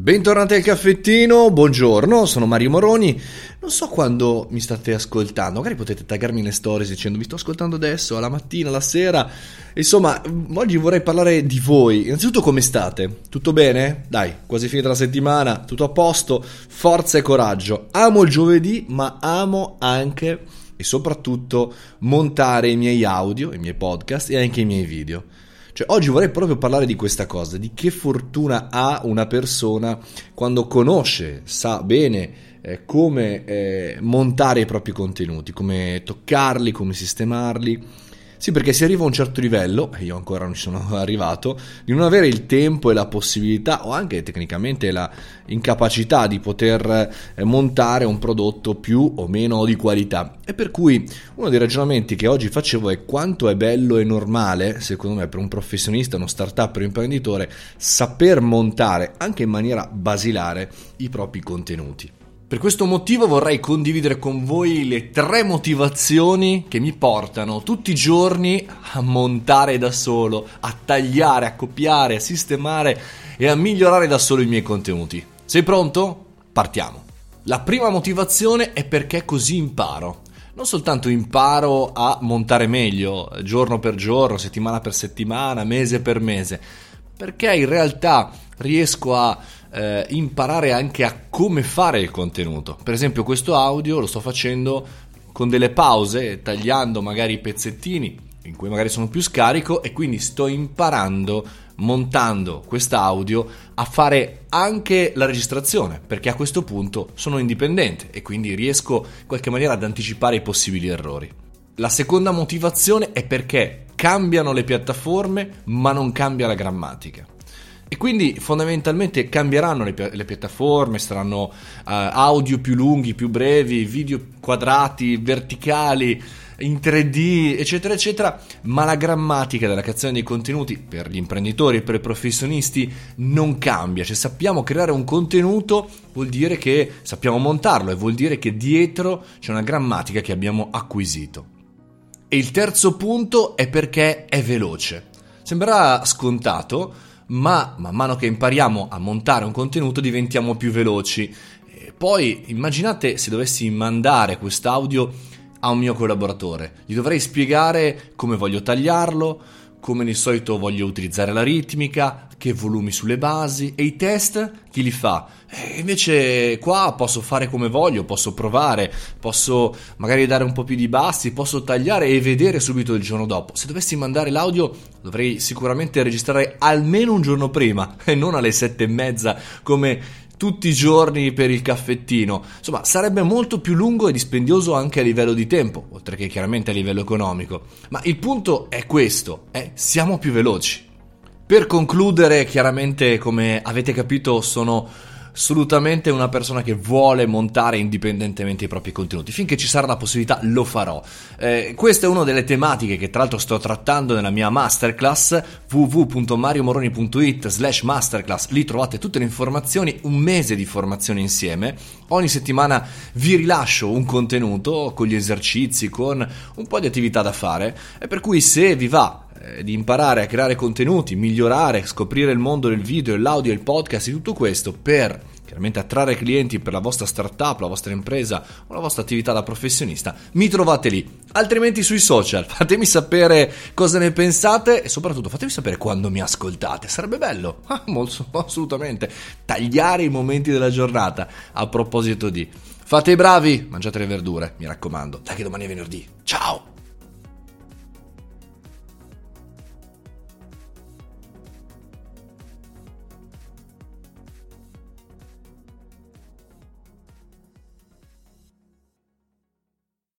Bentornati al caffettino, buongiorno, sono Mario Moroni. Non so quando mi state ascoltando, magari potete taggarmi nelle stories dicendo vi sto ascoltando adesso, alla mattina, alla sera. Insomma, oggi vorrei parlare di voi. Innanzitutto come state? Tutto bene? Dai, quasi finita la settimana, tutto a posto, forza e coraggio. Amo il giovedì, ma amo anche e soprattutto montare i miei audio, i miei podcast e anche i miei video. Cioè, oggi vorrei proprio parlare di questa cosa, di che fortuna ha una persona quando conosce, sa bene eh, come eh, montare i propri contenuti, come toccarli, come sistemarli sì, perché si arriva a un certo livello, e io ancora non ci sono arrivato, di non avere il tempo e la possibilità, o anche tecnicamente la incapacità di poter eh, montare un prodotto più o meno di qualità. E per cui uno dei ragionamenti che oggi facevo è quanto è bello e normale, secondo me, per un professionista, uno startup, per un imprenditore, saper montare anche in maniera basilare i propri contenuti. Per questo motivo vorrei condividere con voi le tre motivazioni che mi portano tutti i giorni a montare da solo, a tagliare, a copiare, a sistemare e a migliorare da solo i miei contenuti. Sei pronto? Partiamo. La prima motivazione è perché così imparo. Non soltanto imparo a montare meglio, giorno per giorno, settimana per settimana, mese per mese, perché in realtà riesco a eh, imparare anche a come fare il contenuto. Per esempio questo audio lo sto facendo con delle pause, tagliando magari i pezzettini in cui magari sono più scarico e quindi sto imparando montando quest'audio a fare anche la registrazione perché a questo punto sono indipendente e quindi riesco in qualche maniera ad anticipare i possibili errori. La seconda motivazione è perché cambiano le piattaforme ma non cambia la grammatica. E quindi fondamentalmente cambieranno le, le piattaforme, saranno uh, audio più lunghi, più brevi, video quadrati, verticali, in 3D, eccetera, eccetera, ma la grammatica della creazione dei contenuti per gli imprenditori e per i professionisti non cambia. Cioè sappiamo creare un contenuto vuol dire che sappiamo montarlo e vuol dire che dietro c'è una grammatica che abbiamo acquisito. E il terzo punto è perché è veloce. Sembrerà scontato, ma man mano che impariamo a montare un contenuto diventiamo più veloci. E poi immaginate se dovessi mandare quest'audio a un mio collaboratore, gli dovrei spiegare come voglio tagliarlo, come di solito voglio utilizzare la ritmica, che volumi sulle basi e i test chi li fa? E invece qua posso fare come voglio, posso provare, posso magari dare un po' più di bassi, posso tagliare e vedere subito il giorno dopo. Se dovessi mandare l'audio dovrei sicuramente registrare almeno un giorno prima e non alle sette e mezza come tutti i giorni per il caffettino. Insomma, sarebbe molto più lungo e dispendioso anche a livello di tempo, oltre che chiaramente a livello economico. Ma il punto è questo, è siamo più veloci. Per concludere, chiaramente, come avete capito, sono assolutamente una persona che vuole montare indipendentemente i propri contenuti. Finché ci sarà la possibilità lo farò. Eh, questa è una delle tematiche che tra l'altro sto trattando nella mia masterclass www.mariomoroni.it slash masterclass. Lì trovate tutte le informazioni, un mese di formazione insieme. Ogni settimana vi rilascio un contenuto con gli esercizi, con un po' di attività da fare e per cui se vi va eh, di imparare a creare contenuti, migliorare, scoprire il mondo del video, dell'audio, il podcast e tutto questo per chiaramente attrarre clienti per la vostra startup, la vostra impresa o la vostra attività da professionista, mi trovate lì. Altrimenti sui social, fatemi sapere cosa ne pensate e soprattutto fatemi sapere quando mi ascoltate, sarebbe bello, ah, molto, assolutamente, tagliare i momenti della giornata a proposito di... Fate i bravi, mangiate le verdure, mi raccomando, dai che domani è venerdì. Ciao!